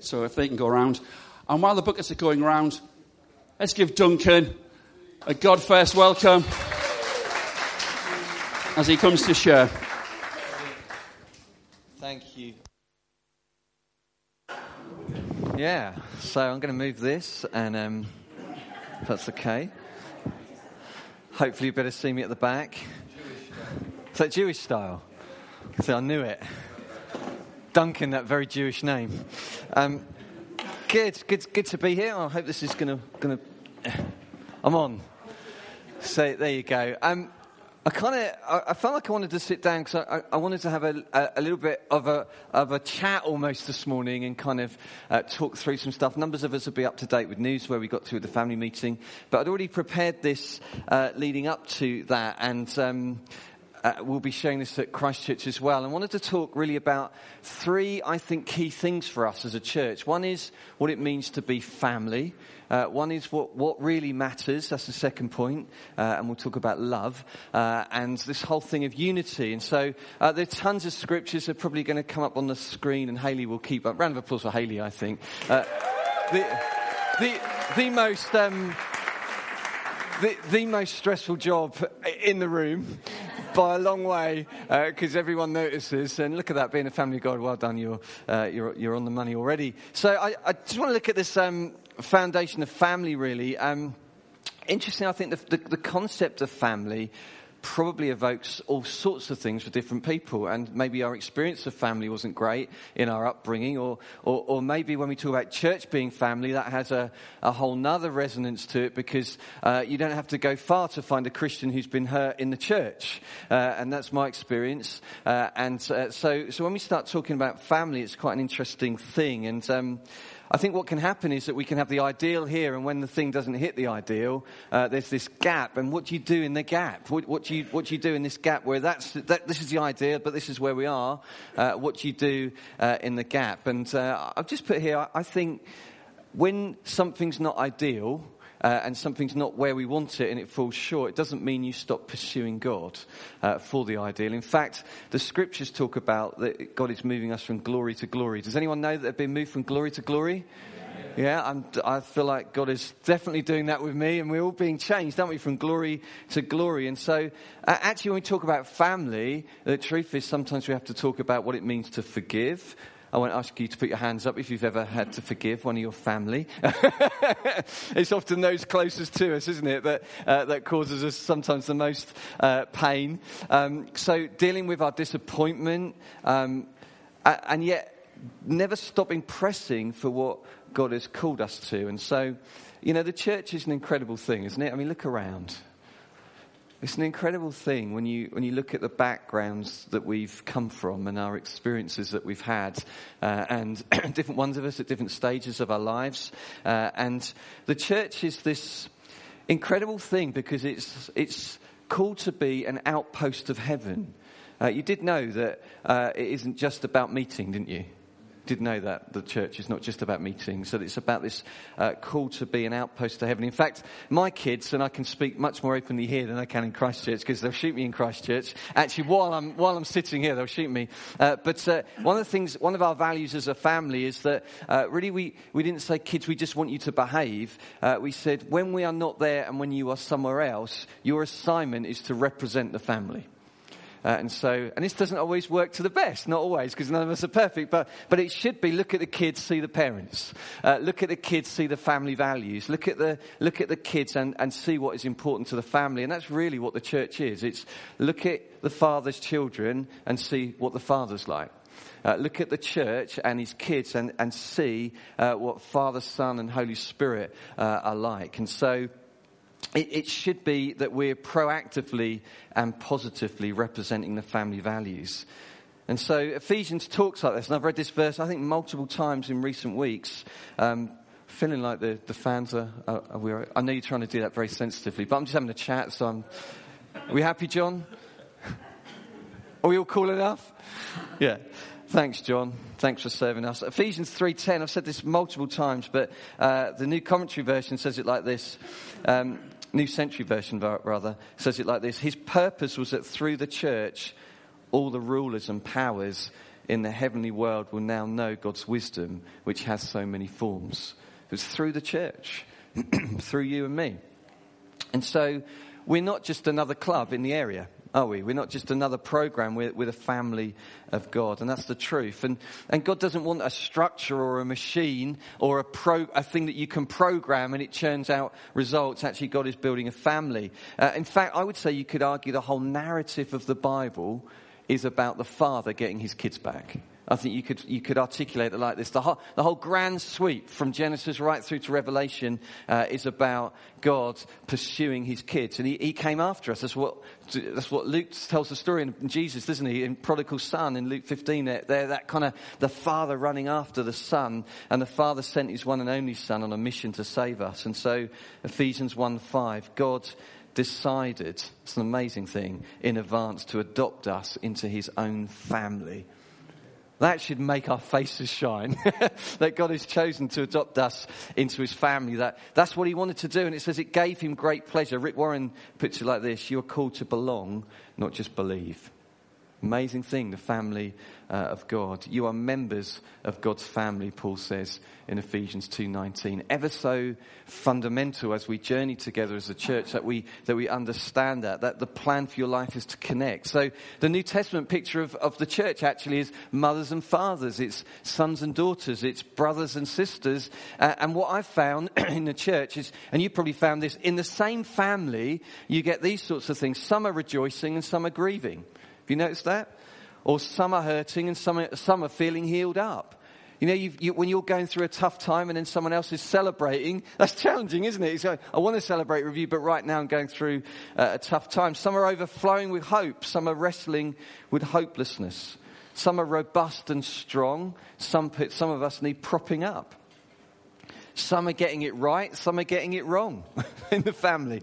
So if they can go around. And while the buckets are going around, let's give Duncan a God first welcome as he comes to share. Thank you. Yeah, so I'm going to move this, and um, that's okay. Hopefully, you better see me at the back. Is that Jewish style? See, I knew it. Duncan, that very Jewish name. Um, good, good, good to be here. I hope this is going to, going to. I'm on. So there you go. Um, I kind of, I, I, felt like I wanted to sit down because I, I, wanted to have a, a, a, little bit of a, of a chat almost this morning and kind of uh, talk through some stuff. Numbers of us will be up to date with news where we got to with the family meeting, but I'd already prepared this uh, leading up to that, and um, uh, we'll be showing this at Christchurch as well. And wanted to talk really about three, I think, key things for us as a church. One is what it means to be family. Uh, one is what, what really matters. That's the second point. Uh, and we'll talk about love. Uh, and this whole thing of unity. And so uh, there are tons of scriptures that are probably going to come up on the screen and Haley will keep up. Round of applause for Haley, I think. Uh, the, the, the most, um, the, the most stressful job in the room by a long way because uh, everyone notices. And look at that, being a family God, well done, you're, uh, you're, you're on the money already. So I, I just want to look at this um, foundation of family, really. Um, interesting, I think the, the, the concept of family probably evokes all sorts of things for different people. And maybe our experience of family wasn't great in our upbringing, or, or, or maybe when we talk about church being family, that has a, a whole nother resonance to it because uh, you don't have to go far to find a Christian who's been hurt in the church. Uh, and that's my experience. Uh, and uh, so, so when we start talking about family, it's quite an interesting thing. And um, I think what can happen is that we can have the ideal here, and when the thing doesn't hit the ideal, uh, there's this gap. And what do you do in the gap? What, what, do you what do you do in this gap where that's that, this is the ideal, but this is where we are? Uh, what do you do uh, in the gap? And uh, I've just put here. I, I think when something's not ideal, uh, and something's not where we want it and it falls short, it doesn't mean you stop pursuing God uh, for the ideal. In fact, the scriptures talk about that God is moving us from glory to glory. Does anyone know that they've been moved from glory to glory? Yeah, I'm, i feel like God is definitely doing that with me, and we're all being changed, aren't we, from glory to glory? And so, uh, actually, when we talk about family, the truth is sometimes we have to talk about what it means to forgive, I won't ask you to put your hands up if you've ever had to forgive one of your family. it's often those closest to us, isn't it, that, uh, that causes us sometimes the most uh, pain. Um, so dealing with our disappointment, um, and yet never stopping pressing for what God has called us to. And so, you know, the church is an incredible thing, isn't it? I mean, look around. It's an incredible thing when you, when you look at the backgrounds that we've come from and our experiences that we've had, uh, and different ones of us at different stages of our lives. Uh, and the church is this incredible thing because it's, it's called to be an outpost of heaven. Uh, you did know that uh, it isn't just about meeting, didn't you? Did know that the church is not just about meetings, that it's about this uh, call to be an outpost to heaven. In fact, my kids, and I can speak much more openly here than I can in Christchurch because they'll shoot me in Christchurch. Actually, while I'm, while I'm sitting here, they'll shoot me. Uh, but uh, one of the things, one of our values as a family is that uh, really we, we didn't say, kids, we just want you to behave. Uh, we said, when we are not there and when you are somewhere else, your assignment is to represent the family. Uh, and so, and this doesn't always work to the best, not always, because none of us are perfect, but, but it should be look at the kids, see the parents. Uh, look at the kids, see the family values. Look at the, look at the kids and, and see what is important to the family. And that's really what the church is. It's look at the father's children and see what the father's like. Uh, look at the church and his kids and, and see uh, what Father, Son, and Holy Spirit uh, are like. And so, it, it should be that we're proactively and positively representing the family values. And so Ephesians talks like this, and I've read this verse, I think, multiple times in recent weeks. Um, feeling like the, the fans are, are, are we, I know you're trying to do that very sensitively, but I'm just having a chat, so I'm, are we happy, John? Are we all cool enough? Yeah. Thanks, John. Thanks for serving us. Ephesians 3.10, I've said this multiple times, but uh, the new commentary version says it like this. Um, New Century Version, rather, says it like this His purpose was that through the church, all the rulers and powers in the heavenly world will now know God's wisdom, which has so many forms. It was through the church, through you and me. And so we're not just another club in the area are we? We're not just another program, we're, we're a family of God. And that's the truth. And, and God doesn't want a structure or a machine or a, pro, a thing that you can program and it churns out results. Actually, God is building a family. Uh, in fact, I would say you could argue the whole narrative of the Bible is about the father getting his kids back. I think you could, you could articulate it like this. The whole, the whole grand sweep from Genesis right through to Revelation uh, is about God pursuing his kids. And he, he came after us. That's what, that's what Luke tells the story in Jesus, doesn't he? In Prodigal Son in Luke 15, they're, they're that kind of the father running after the son. And the father sent his one and only son on a mission to save us. And so Ephesians 1 5, God decided, it's an amazing thing, in advance to adopt us into his own family. That should make our faces shine. that God has chosen to adopt us into his family. That, that's what he wanted to do. And it says it gave him great pleasure. Rick Warren puts it like this You are called to belong, not just believe. Amazing thing, the family uh, of God. You are members of God's family, Paul says in Ephesians 2.19. Ever so fundamental as we journey together as a church that we, that we understand that, that the plan for your life is to connect. So the New Testament picture of, of the church actually is mothers and fathers, it's sons and daughters, it's brothers and sisters. Uh, and what I've found in the church is, and you probably found this, in the same family, you get these sorts of things. Some are rejoicing and some are grieving. Have you noticed that? Or some are hurting and some are, some are feeling healed up. You know, you, when you're going through a tough time and then someone else is celebrating, that's challenging, isn't it? Like, I want to celebrate with you, but right now I'm going through uh, a tough time. Some are overflowing with hope. Some are wrestling with hopelessness. Some are robust and strong. Some, some of us need propping up. Some are getting it right. Some are getting it wrong in the family.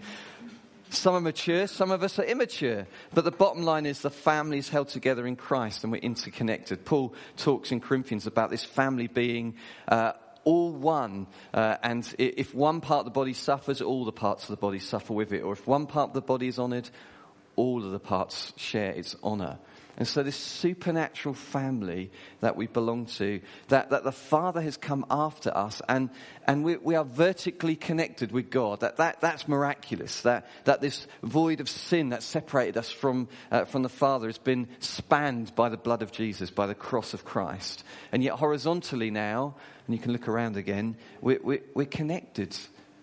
Some are mature, some of us are immature. But the bottom line is the family is held together in Christ and we're interconnected. Paul talks in Corinthians about this family being uh, all one. Uh, and if one part of the body suffers, all the parts of the body suffer with it. Or if one part of the body is honored, all of the parts share its honor. And so this supernatural family that we belong to, that, that the Father has come after us and, and we, we are vertically connected with God, that, that, that's miraculous, that, that this void of sin that separated us from, uh, from the Father has been spanned by the blood of Jesus, by the cross of Christ. And yet horizontally now, and you can look around again, we're, we're, we're connected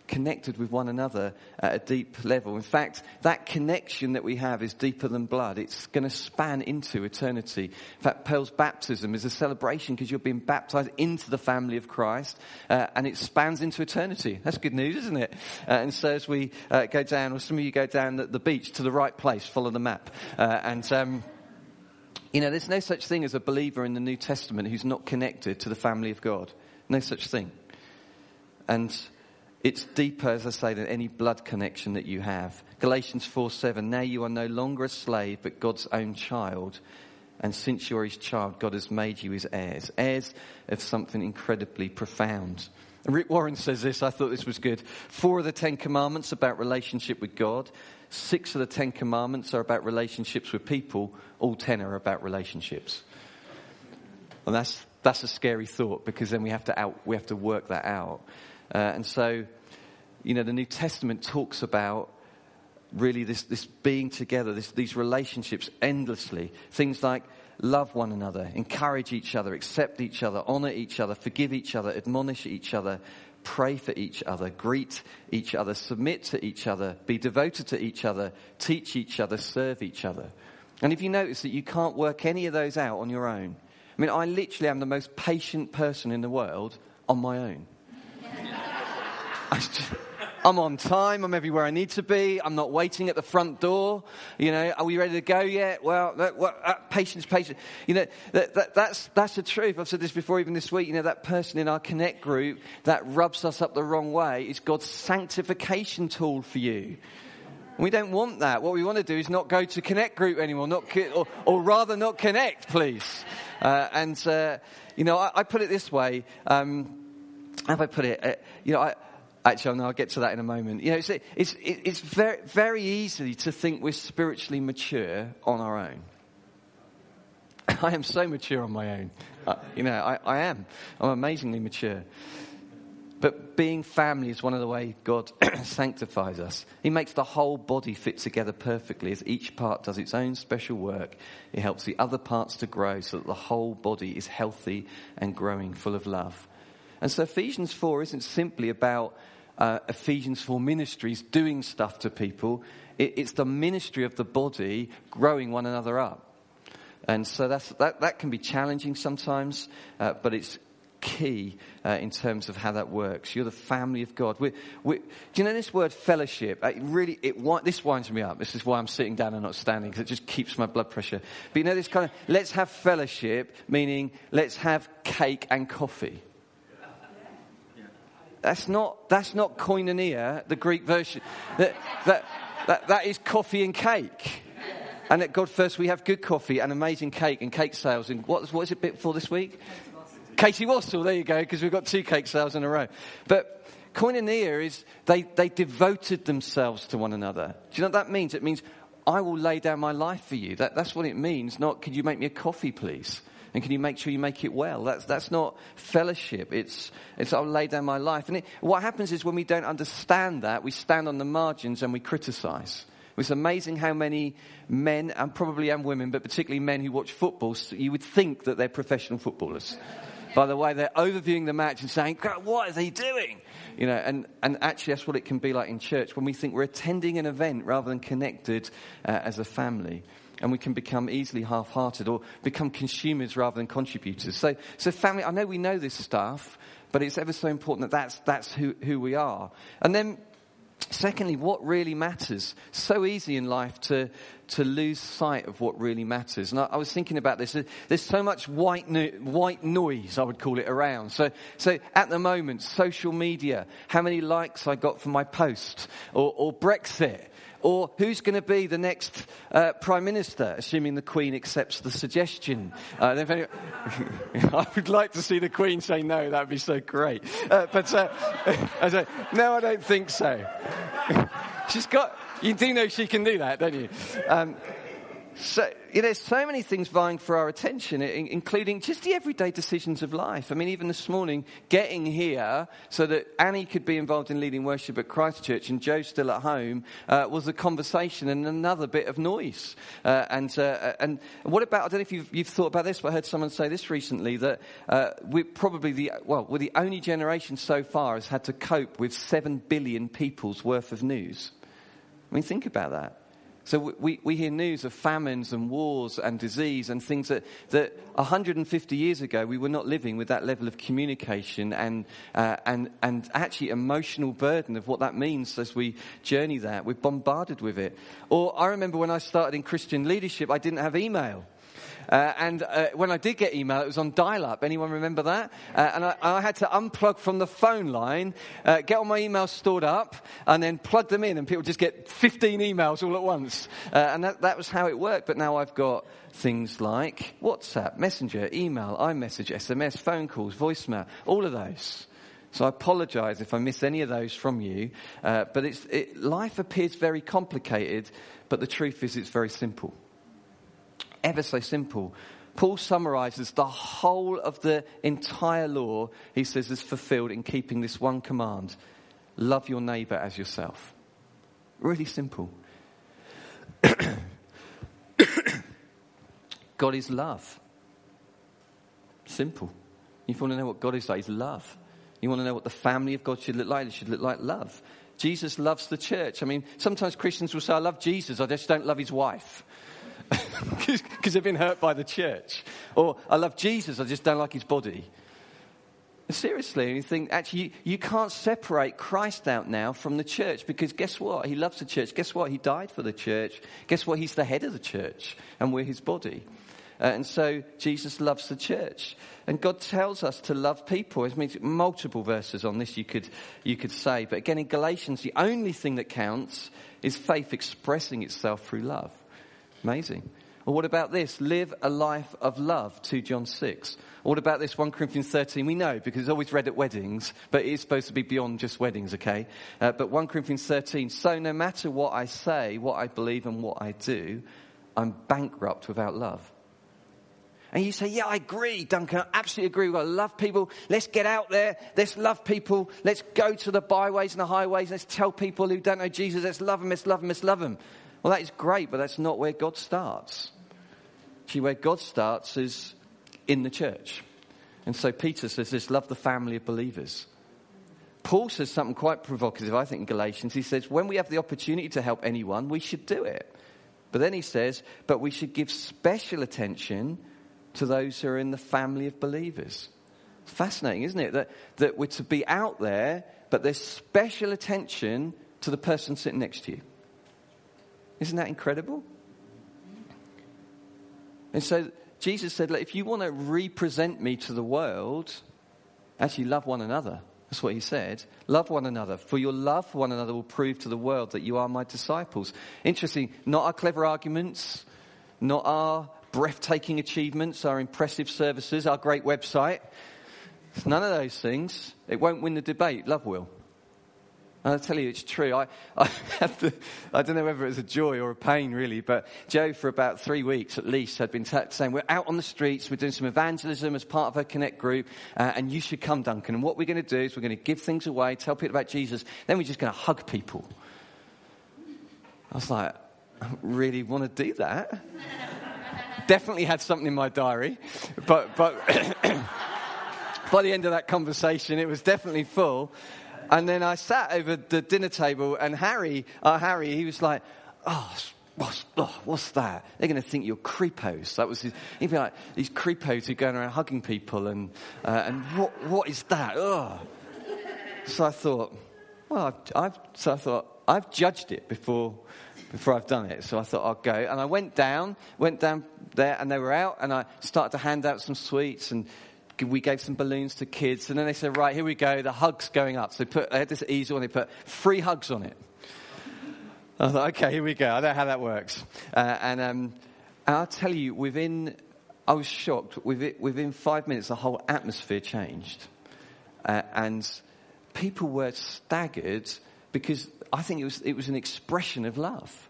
connected with one another at a deep level. In fact, that connection that we have is deeper than blood. It's going to span into eternity. In fact, Pearl's baptism is a celebration because you're being baptized into the family of Christ, uh, and it spans into eternity. That's good news, isn't it? Uh, and so as we uh, go down, or some of you go down the, the, beach to the right place, follow the map, uh, and. Um, you know, there's no such thing as a believer in the New Testament who's not connected to the family of God. No such thing. And it's deeper, as I say, than any blood connection that you have. Galatians 4 7. Now you are no longer a slave, but God's own child. And since you're his child, God has made you his heirs. Heirs of something incredibly profound. Rick Warren says this, I thought this was good. Four of the Ten Commandments about relationship with God. Six of the Ten Commandments are about relationships with people. All ten are about relationships. And that's, that's a scary thought because then we have to out, we have to work that out. Uh, and so, you know, the New Testament talks about really this, this being together, this, these relationships endlessly. Things like love one another, encourage each other, accept each other, honor each other, forgive each other, admonish each other, pray for each other, greet each other, submit to each other, be devoted to each other, teach each other, serve each other. And if you notice that you can't work any of those out on your own, I mean, I literally am the most patient person in the world on my own. I'm on time. I'm everywhere I need to be. I'm not waiting at the front door. You know, are we ready to go yet? Well, that, what, uh, patience, patience. You know, that, that, that's, that's the truth. I've said this before, even this week. You know, that person in our Connect group that rubs us up the wrong way is God's sanctification tool for you. We don't want that. What we want to do is not go to Connect group anymore, not, or, or rather not connect, please. Uh, and, uh, you know, I, I, put it this way. Um, how have I put it? Uh, you know, I, Actually, I'll get to that in a moment. You know, it's, it's, it's very, very easy to think we're spiritually mature on our own. I am so mature on my own. Uh, you know, I, I am. I'm amazingly mature. But being family is one of the ways God sanctifies us. He makes the whole body fit together perfectly as each part does its own special work. It helps the other parts to grow so that the whole body is healthy and growing, full of love. And so Ephesians 4 isn't simply about uh, Ephesians 4 ministries doing stuff to people. It, it's the ministry of the body growing one another up. And so that, that can be challenging sometimes, uh, but it's key uh, in terms of how that works. You're the family of God. We're, we're, do you know this word fellowship? It really, it, this winds me up. This is why I'm sitting down and not standing because it just keeps my blood pressure. But you know this kind of let's have fellowship, meaning let's have cake and coffee. That's not that's not koinonia, the Greek version. That, that, that, that is coffee and cake. And at God First, we have good coffee and amazing cake and cake sales. And what, what is it bit for this week? Katie Wassell, there you go, because we've got two cake sales in a row. But koinonia is they, they devoted themselves to one another. Do you know what that means? It means I will lay down my life for you. That, that's what it means. Not, could you make me a coffee, please? And can you make sure you make it well? That's, that's not fellowship. It's, it's I'll lay down my life. And it, what happens is when we don't understand that, we stand on the margins and we criticize. It's amazing how many men, and probably and women, but particularly men who watch football, you would think that they're professional footballers by the way they're overviewing the match and saying, what is he doing? You know, and, and actually that's what it can be like in church when we think we're attending an event rather than connected uh, as a family. And we can become easily half-hearted or become consumers rather than contributors. So, so family, I know we know this stuff, but it's ever so important that that's, that's who, who we are. And then Secondly, what really matters. So easy in life to, to lose sight of what really matters. And I, I was thinking about this. There's so much white, no, white noise, I would call it, around. So, so at the moment, social media, how many likes I got for my post, or, or Brexit, or who's going to be the next uh, prime minister, assuming the Queen accepts the suggestion. Uh, I would like to see the Queen say no. That would be so great. Uh, but uh, I say, no, I don't think so. She's got. You do know she can do that, don't you? Um, so, you know, there's so many things vying for our attention, including just the everyday decisions of life. I mean, even this morning, getting here so that Annie could be involved in leading worship at Christchurch and Joe's still at home uh, was a conversation and another bit of noise. Uh, and, uh, and what about, I don't know if you've, you've, thought about this, but I heard someone say this recently that uh, we're probably the, well, we're the only generation so far has had to cope with seven billion people's worth of news. I mean, think about that. So we, we hear news of famines and wars and disease and things that, that 150 years ago we were not living with that level of communication and, uh, and, and actually emotional burden of what that means as we journey that. We're bombarded with it. Or I remember when I started in Christian leadership, I didn't have email. Uh, and uh, when I did get email, it was on dial-up. Anyone remember that? Uh, and I, I, had to unplug from the phone line, uh, get all my emails stored up, and then plug them in, and people just get 15 emails all at once. Uh, and that, that was how it worked. But now I've got things like WhatsApp, Messenger, email, iMessage, SMS, phone calls, voicemail, all of those. So I apologize if I miss any of those from you. Uh, but it, life appears very complicated, but the truth is it's very simple ever so simple. Paul summarizes the whole of the entire law, he says, is fulfilled in keeping this one command love your neighbor as yourself. Really simple. God is love. Simple. If you want to know what God is like, He's love. You want to know what the family of God should look like? It should look like love. Jesus loves the church. I mean, sometimes Christians will say, I love Jesus, I just don't love his wife because they've been hurt by the church. Or, I love Jesus, I just don't like his body. Seriously, and you think, actually, you, you, can't separate Christ out now from the church because guess what? He loves the church. Guess what? He died for the church. Guess what? He's the head of the church and we're his body. Uh, and so Jesus loves the church. And God tells us to love people. It means multiple verses on this you could, you could say. But again, in Galatians, the only thing that counts is faith expressing itself through love. Amazing. Or what about this? Live a life of love, 2 John 6. Or what about this, 1 Corinthians 13? We know because it's always read at weddings, but it is supposed to be beyond just weddings, okay? Uh, but 1 Corinthians 13, so no matter what I say, what I believe, and what I do, I'm bankrupt without love. And you say, yeah, I agree, Duncan. I absolutely agree. We've got to love people. Let's get out there. Let's love people. Let's go to the byways and the highways. Let's tell people who don't know Jesus, let's love them, let's love them, let's love them. Well, that is great, but that's not where God starts. Actually, where God starts is in the church. And so Peter says this, love the family of believers. Paul says something quite provocative, I think, in Galatians. He says, when we have the opportunity to help anyone, we should do it. But then he says, but we should give special attention to those who are in the family of believers. Fascinating, isn't it? That, that we're to be out there, but there's special attention to the person sitting next to you. Isn't that incredible? And so Jesus said, Look, if you want to represent me to the world, actually love one another. That's what he said. Love one another, for your love for one another will prove to the world that you are my disciples. Interesting, not our clever arguments, not our breathtaking achievements, our impressive services, our great website. None of those things. It won't win the debate. Love will. And I tell you, it's true. I, I, to, I don't know whether it was a joy or a pain, really, but Joe, for about three weeks at least, had been t- saying, We're out on the streets, we're doing some evangelism as part of our Connect group, uh, and you should come, Duncan. And what we're going to do is we're going to give things away, tell people about Jesus, then we're just going to hug people. I was like, I really want to do that? Definitely had something in my diary, but, but by the end of that conversation, it was definitely full. And then I sat over the dinner table, and Harry, uh, Harry, he was like, "Oh, what's, oh, what's that? They're going to think you're creepos." That was his. He'd be like, "These creepos who are going around hugging people, and uh, and what what is that?" Oh. So I thought, well, I've, I've, so I thought I've judged it before before I've done it. So I thought I'll go, and I went down, went down there, and they were out, and I started to hand out some sweets and we gave some balloons to kids, and then they said, right, here we go, the hug's going up. So they, put, they had this easel and they put three hugs on it. I thought, okay, here we go. I know how that works. Uh, and, um, and I'll tell you, within, I was shocked. Within, within five minutes, the whole atmosphere changed. Uh, and people were staggered because I think it was, it was an expression of love.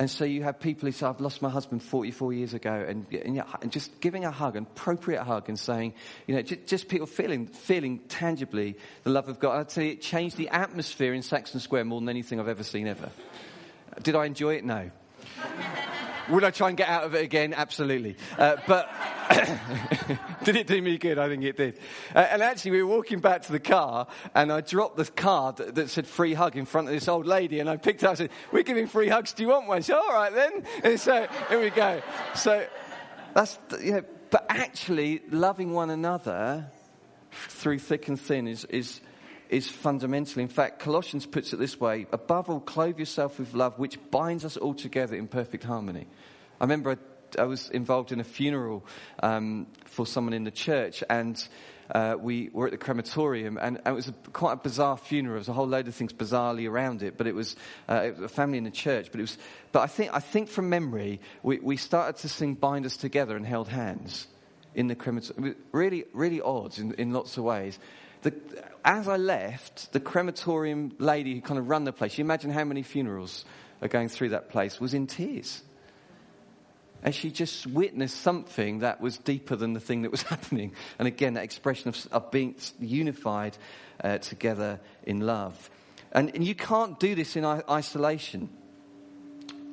And so you have people who say, I've lost my husband 44 years ago, and, and just giving a hug, an appropriate hug, and saying, you know, just, just, people feeling, feeling tangibly the love of God. I'd say it changed the atmosphere in Saxon Square more than anything I've ever seen ever. Did I enjoy it? No. Would I try and get out of it again? Absolutely. Uh, but did it do me good? I think it did. Uh, and actually, we were walking back to the car, and I dropped the card that, that, said free hug in front of this old lady, and I picked it up and said, We're giving free hugs. Do you want one? She said, All right then. And so here we go. So that's, you know, but actually, loving one another through thick and thin is, is is fundamental. In fact, Colossians puts it this way above all, clothe yourself with love, which binds us all together in perfect harmony. I remember I, I was involved in a funeral um, for someone in the church, and uh, we were at the crematorium, and, and it was a, quite a bizarre funeral. There was a whole load of things bizarrely around it, but it was, uh, it was a family in the church. But it was, but I think, I think from memory, we, we started to sing "Bind Us Together" and held hands in the crematorium. Really, really odd in, in lots of ways. The, as I left, the crematorium lady who kind of run the place, you imagine how many funerals are going through that place, was in tears. And she just witnessed something that was deeper than the thing that was happening. And again, that expression of, of being unified uh, together in love. And, and, you can't do this in isolation.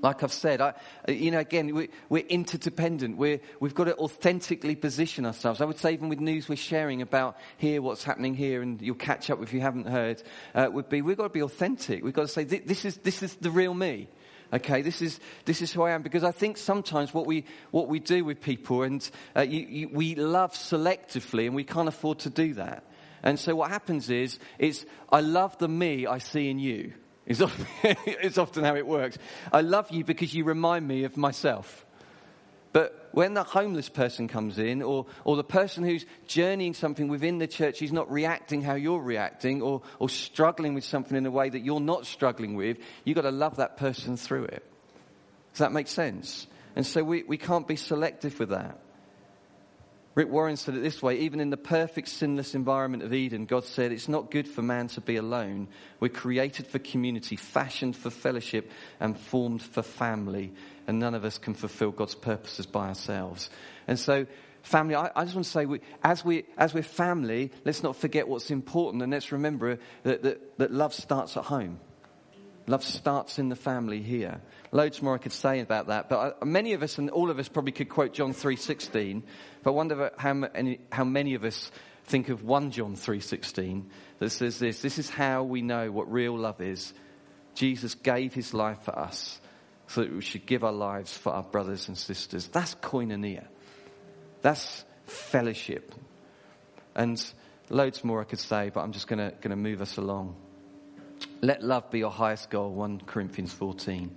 Like I've said, I, you know, again, we, we're interdependent. We're, we've got to authentically position ourselves. I would say, even with news we're sharing about here, what's happening here, and you'll catch up if you haven't heard, uh, would be we've got to be authentic. We've got to say, this is, this is the real me. Okay, this is, this is who I am. Because I think sometimes what we, what we do with people, and uh, you, you, we love selectively, and we can't afford to do that. And so what happens is, is I love the me I see in you. It's often, it's often how it works. I love you because you remind me of myself. But when the homeless person comes in, or, or the person who's journeying something within the church, he's not reacting how you're reacting, or, or struggling with something in a way that you're not struggling with, you've got to love that person through it. Does that make sense? And so we, we can't be selective with that. Rick Warren said it this way even in the perfect sinless environment of Eden, God said, It's not good for man to be alone. We're created for community, fashioned for fellowship, and formed for family. And none of us can fulfill God's purposes by ourselves. And so, family, I, I just want to say, we, as, we, as we're family, let's not forget what's important. And let's remember that, that, that love starts at home. Love starts in the family here. Loads more I could say about that, but many of us and all of us probably could quote John 3:16. But I wonder how many, how many of us think of 1 John 3:16 that says this: "This is how we know what real love is. Jesus gave his life for us, so that we should give our lives for our brothers and sisters." That's koinonia. That's fellowship. And loads more I could say, but I'm just going to move us along. Let love be your highest goal, 1 Corinthians 14.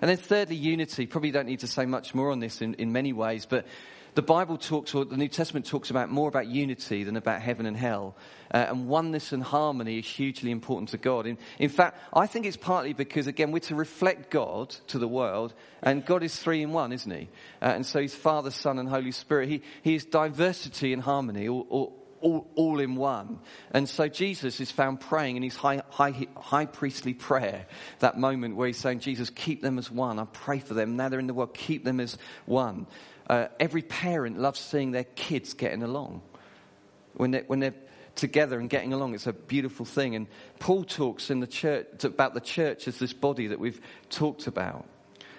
And then thirdly, unity. Probably don't need to say much more on this in, in many ways, but the Bible talks, or the New Testament talks about more about unity than about heaven and hell. Uh, and oneness and harmony is hugely important to God. In, in fact, I think it's partly because, again, we're to reflect God to the world, and God is three in one, isn't He? Uh, and so He's Father, Son, and Holy Spirit. He, he is diversity and harmony, all, all, all, all in one. And so Jesus is found praying in his high, high, high priestly prayer, that moment where he's saying, Jesus, keep them as one. I pray for them. Now they're in the world, keep them as one. Uh, every parent loves seeing their kids getting along. When they're, when they're together and getting along, it's a beautiful thing. And Paul talks in the church about the church as this body that we've talked about.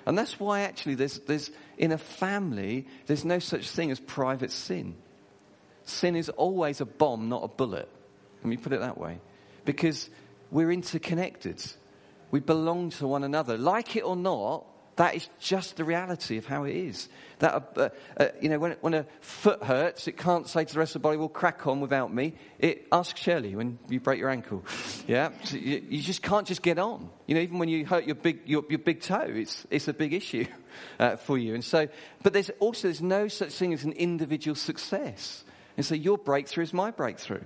And that's why actually there's, there's, in a family, there's no such thing as private sin. Sin is always a bomb, not a bullet. Let me put it that way. Because we're interconnected. We belong to one another. Like it or not, that is just the reality of how it is. That, uh, uh, you know, when, when, a foot hurts, it can't say to the rest of the body, well, crack on without me. It asks Shirley when you break your ankle. Yeah? So you, you, just can't just get on. You know, even when you hurt your big, your, your big toe, it's, it's a big issue uh, for you. And so, but there's also, there's no such thing as an individual success. And so your breakthrough is my breakthrough.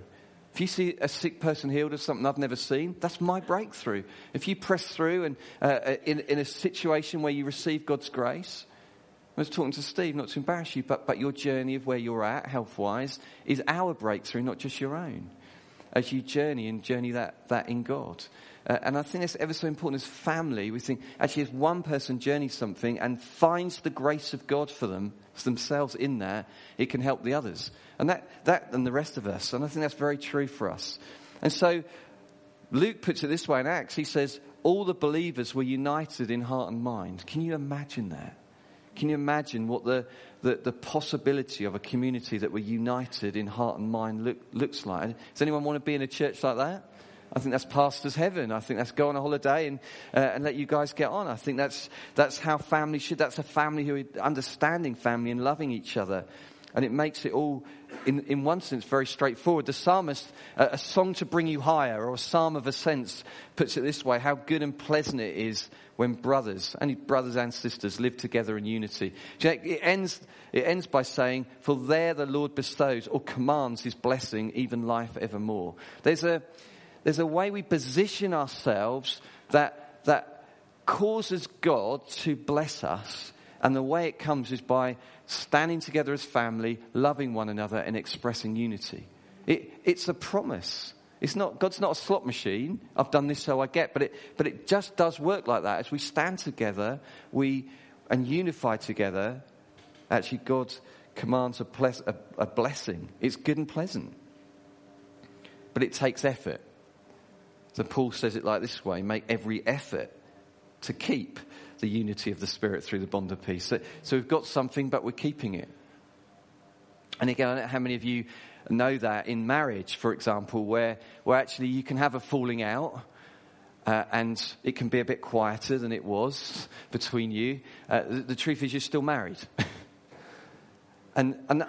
If you see a sick person healed of something I've never seen, that's my breakthrough. If you press through and uh, uh, in, in a situation where you receive God's grace, I was talking to Steve, not to embarrass you, but, but your journey of where you're at, health wise, is our breakthrough, not just your own. As you journey and journey that, that in God. Uh, and I think that's ever so important as family. We think actually, if one person journeys something and finds the grace of God for them, themselves in there, it can help the others. And that, that and the rest of us. And I think that's very true for us. And so Luke puts it this way in Acts. He says, all the believers were united in heart and mind. Can you imagine that? Can you imagine what the, the, the possibility of a community that were united in heart and mind look, looks like? Does anyone want to be in a church like that? I think that's pastor's heaven. I think that's go on a holiday and, uh, and let you guys get on. I think that's, that's how family should. That's a family who are understanding family and loving each other. And it makes it all, in, in one sense, very straightforward. The psalmist, a song to bring you higher, or a psalm of ascents, puts it this way how good and pleasant it is when brothers, and brothers and sisters, live together in unity. It ends, it ends by saying, For there the Lord bestows or commands his blessing, even life evermore. There's a, there's a way we position ourselves that, that causes God to bless us. And the way it comes is by standing together as family, loving one another, and expressing unity. It, it's a promise. It's not, God's not a slot machine. I've done this so I get, but it, but it just does work like that. As we stand together, we, and unify together, actually God commands a, ple- a, a blessing. It's good and pleasant. But it takes effort. So Paul says it like this way make every effort to keep the unity of the Spirit through the bond of peace. So, so we've got something, but we're keeping it. And again, I don't know how many of you know that in marriage, for example, where, where actually you can have a falling out. Uh, and it can be a bit quieter than it was between you. Uh, the, the, truth is, you're still married. and, and,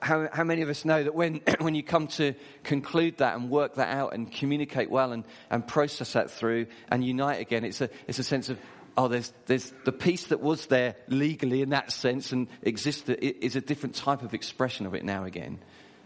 how, how many of us know that when, when you come to conclude that and work that out and communicate well and, and process that through and unite again, it's a, it's a sense of, oh, there's, there's the peace that was there legally in that sense and existed is a different type of expression of it now again.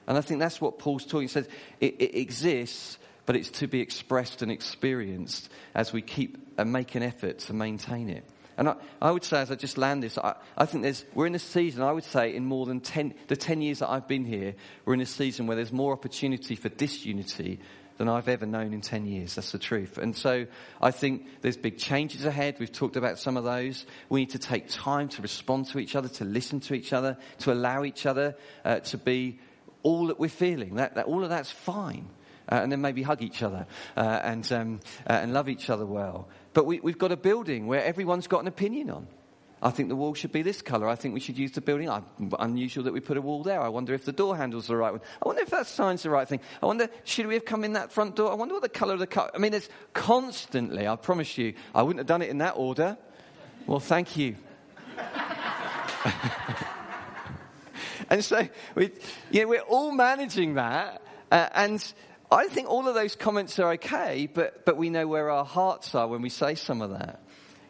And I think that's what Paul's talking. He says it, it exists, but it's to be expressed and experienced as we keep and make an effort to maintain it. And I, I would say, as I just land this, I, I think there's, we're in a season, I would say, in more than 10, the 10 years that I've been here, we're in a season where there's more opportunity for disunity than I've ever known in 10 years. That's the truth. And so I think there's big changes ahead. We've talked about some of those. We need to take time to respond to each other, to listen to each other, to allow each other uh, to be all that we're feeling. That, that, all of that's fine. Uh, and then maybe hug each other uh, and, um, uh, and love each other well. But we, we've got a building where everyone's got an opinion on. I think the wall should be this colour. I think we should use the building. I'm, unusual that we put a wall there. I wonder if the door handle's the right one. I wonder if that sign's the right thing. I wonder, should we have come in that front door? I wonder what the colour of the car. I mean, it's constantly, I promise you, I wouldn't have done it in that order. Well, thank you. and so, we, know, we're all managing that. Uh, and I think all of those comments are okay, but, but we know where our hearts are when we say some of that.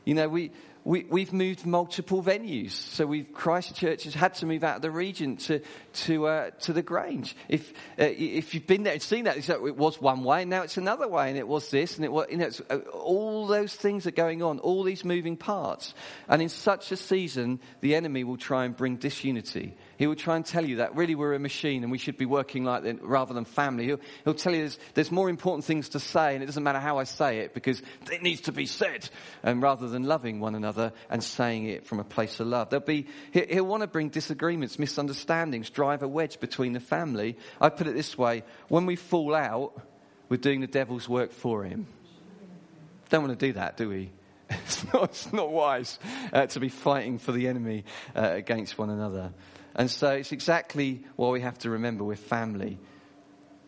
You know, we, we, we've moved multiple venues. So we've, Christchurch has had to move out of the region to, to, uh, to the Grange. If, uh, if you've been there and seen that, it was one way and now it's another way and it was this and it was, you know, uh, all those things are going on, all these moving parts. And in such a season, the enemy will try and bring disunity. He will try and tell you that really we're a machine and we should be working like that rather than family. He'll, he'll tell you there's, there's, more important things to say and it doesn't matter how I say it because it needs to be said. And rather than loving one another and saying it from a place of love. There'll be, he'll, he'll want to bring disagreements, misunderstandings, drive a wedge between the family. I put it this way. When we fall out, we're doing the devil's work for him. Don't want to do that, do we? It's not, it's not wise uh, to be fighting for the enemy uh, against one another. And so it's exactly what we have to remember. We're family.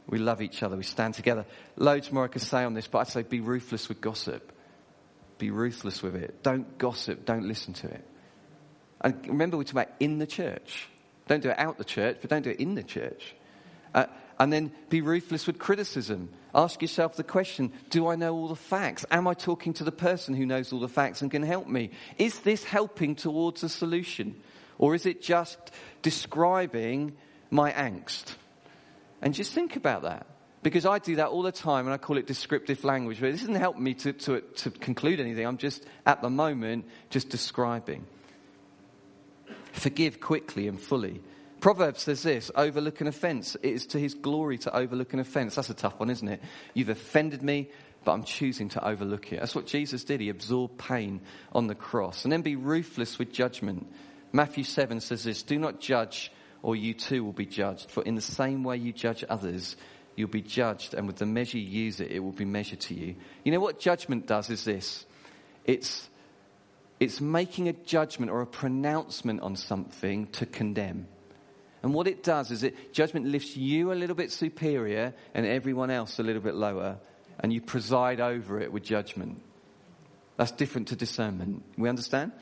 We love each other. We stand together. Loads more I could say on this, but I'd say be ruthless with gossip. Be ruthless with it. Don't gossip. Don't listen to it. And remember, we're talking about in the church. Don't do it out the church, but don't do it in the church. Uh, and then be ruthless with criticism. Ask yourself the question Do I know all the facts? Am I talking to the person who knows all the facts and can help me? Is this helping towards a solution? Or is it just describing my angst? And just think about that. Because I do that all the time and I call it descriptive language. But this doesn't help me to, to, to conclude anything. I'm just, at the moment, just describing. Forgive quickly and fully. Proverbs says this overlook an offense. It is to his glory to overlook an offense. That's a tough one, isn't it? You've offended me, but I'm choosing to overlook it. That's what Jesus did. He absorbed pain on the cross. And then be ruthless with judgment. Matthew 7 says this Do not judge, or you too will be judged. For in the same way you judge others, you'll be judged, and with the measure you use it, it will be measured to you. You know what judgment does is this it's, it's making a judgment or a pronouncement on something to condemn. And what it does is it judgment lifts you a little bit superior and everyone else a little bit lower, and you preside over it with judgment. That's different to discernment. We understand?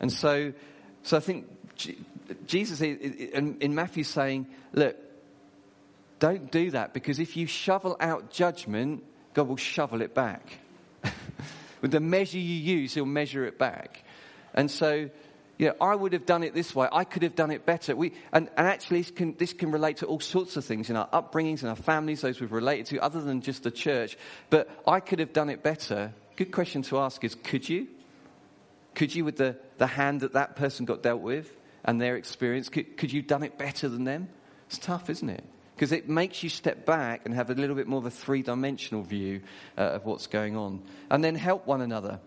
And so so I think Jesus in Matthew saying, look, don't do that because if you shovel out judgment, God will shovel it back. With the measure you use, He'll measure it back. And so, yeah, I would have done it this way. I could have done it better. We, and, and actually, this can, this can relate to all sorts of things in our upbringings, and our families, those we've related to, other than just the church. But I could have done it better. Good question to ask is, could you? Could you, with the, the hand that that person got dealt with and their experience, could, could you have done it better than them? It's tough, isn't it? Because it makes you step back and have a little bit more of a three dimensional view uh, of what's going on. And then help one another.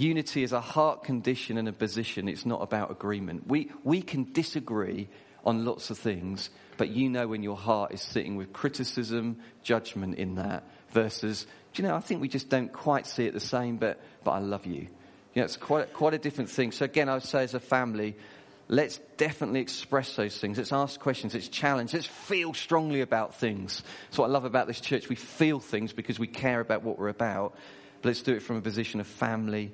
Unity is a heart condition and a position. It's not about agreement. We, we can disagree on lots of things, but you know when your heart is sitting with criticism, judgment in that, versus, do you know, I think we just don't quite see it the same, but, but I love you. You know, it's quite, quite a different thing. So again, I would say as a family, let's definitely express those things. Let's ask questions. Let's challenge. Let's feel strongly about things. That's what I love about this church. We feel things because we care about what we're about. But let's do it from a position of family,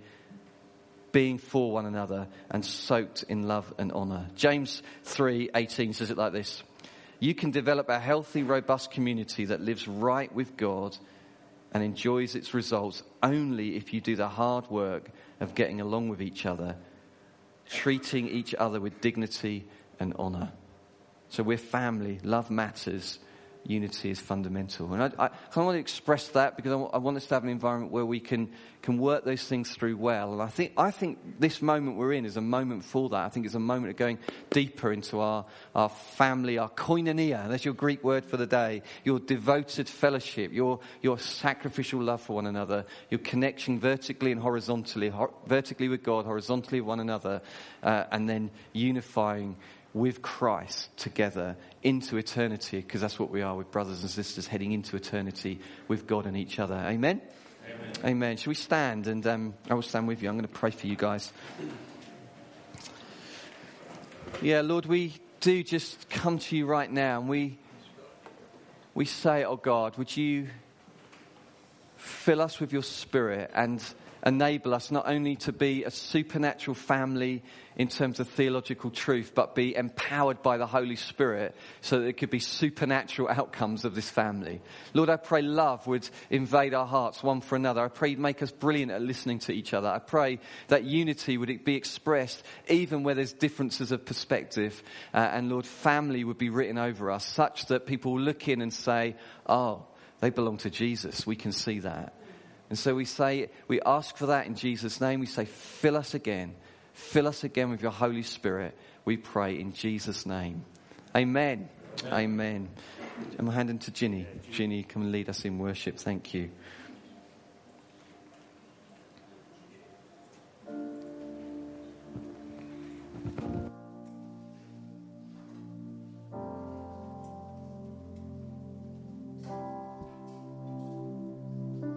being for one another, and soaked in love and honour. James 3:18 says it like this: You can develop a healthy, robust community that lives right with God and enjoys its results only if you do the hard work of getting along with each other, treating each other with dignity and honor. So we're family, love matters, unity is fundamental. And I, I of want to express that because I I want us to have an environment where we can, can work those things through well. And I think, I think this moment we're in is a moment for that. I think it's a moment of going deeper into our, our family, our koinonia. That's your Greek word for the day. Your devoted fellowship, your, your sacrificial love for one another, your connection vertically and horizontally, ho- vertically with God, horizontally with one another, uh, and then unifying with Christ together into eternity, because that's what we are with brothers and sisters heading into eternity with God and each other. Amen? Amen. Amen. Shall we stand? And um, I will stand with you. I'm going to pray for you guys. Yeah, Lord, we do just come to you right now and we, we say, oh God, would you fill us with your spirit and enable us not only to be a supernatural family in terms of theological truth, but be empowered by the Holy Spirit so that there could be supernatural outcomes of this family. Lord, I pray love would invade our hearts one for another. I pray make us brilliant at listening to each other. I pray that unity would be expressed even where there's differences of perspective. Uh, and Lord, family would be written over us such that people look in and say, oh, they belong to Jesus. We can see that. And so we say, we ask for that in Jesus' name. We say, fill us again. Fill us again with your Holy Spirit. We pray in Jesus' name. Amen. Amen. Amen. I'm handing to Ginny. Ginny, come and lead us in worship. Thank you.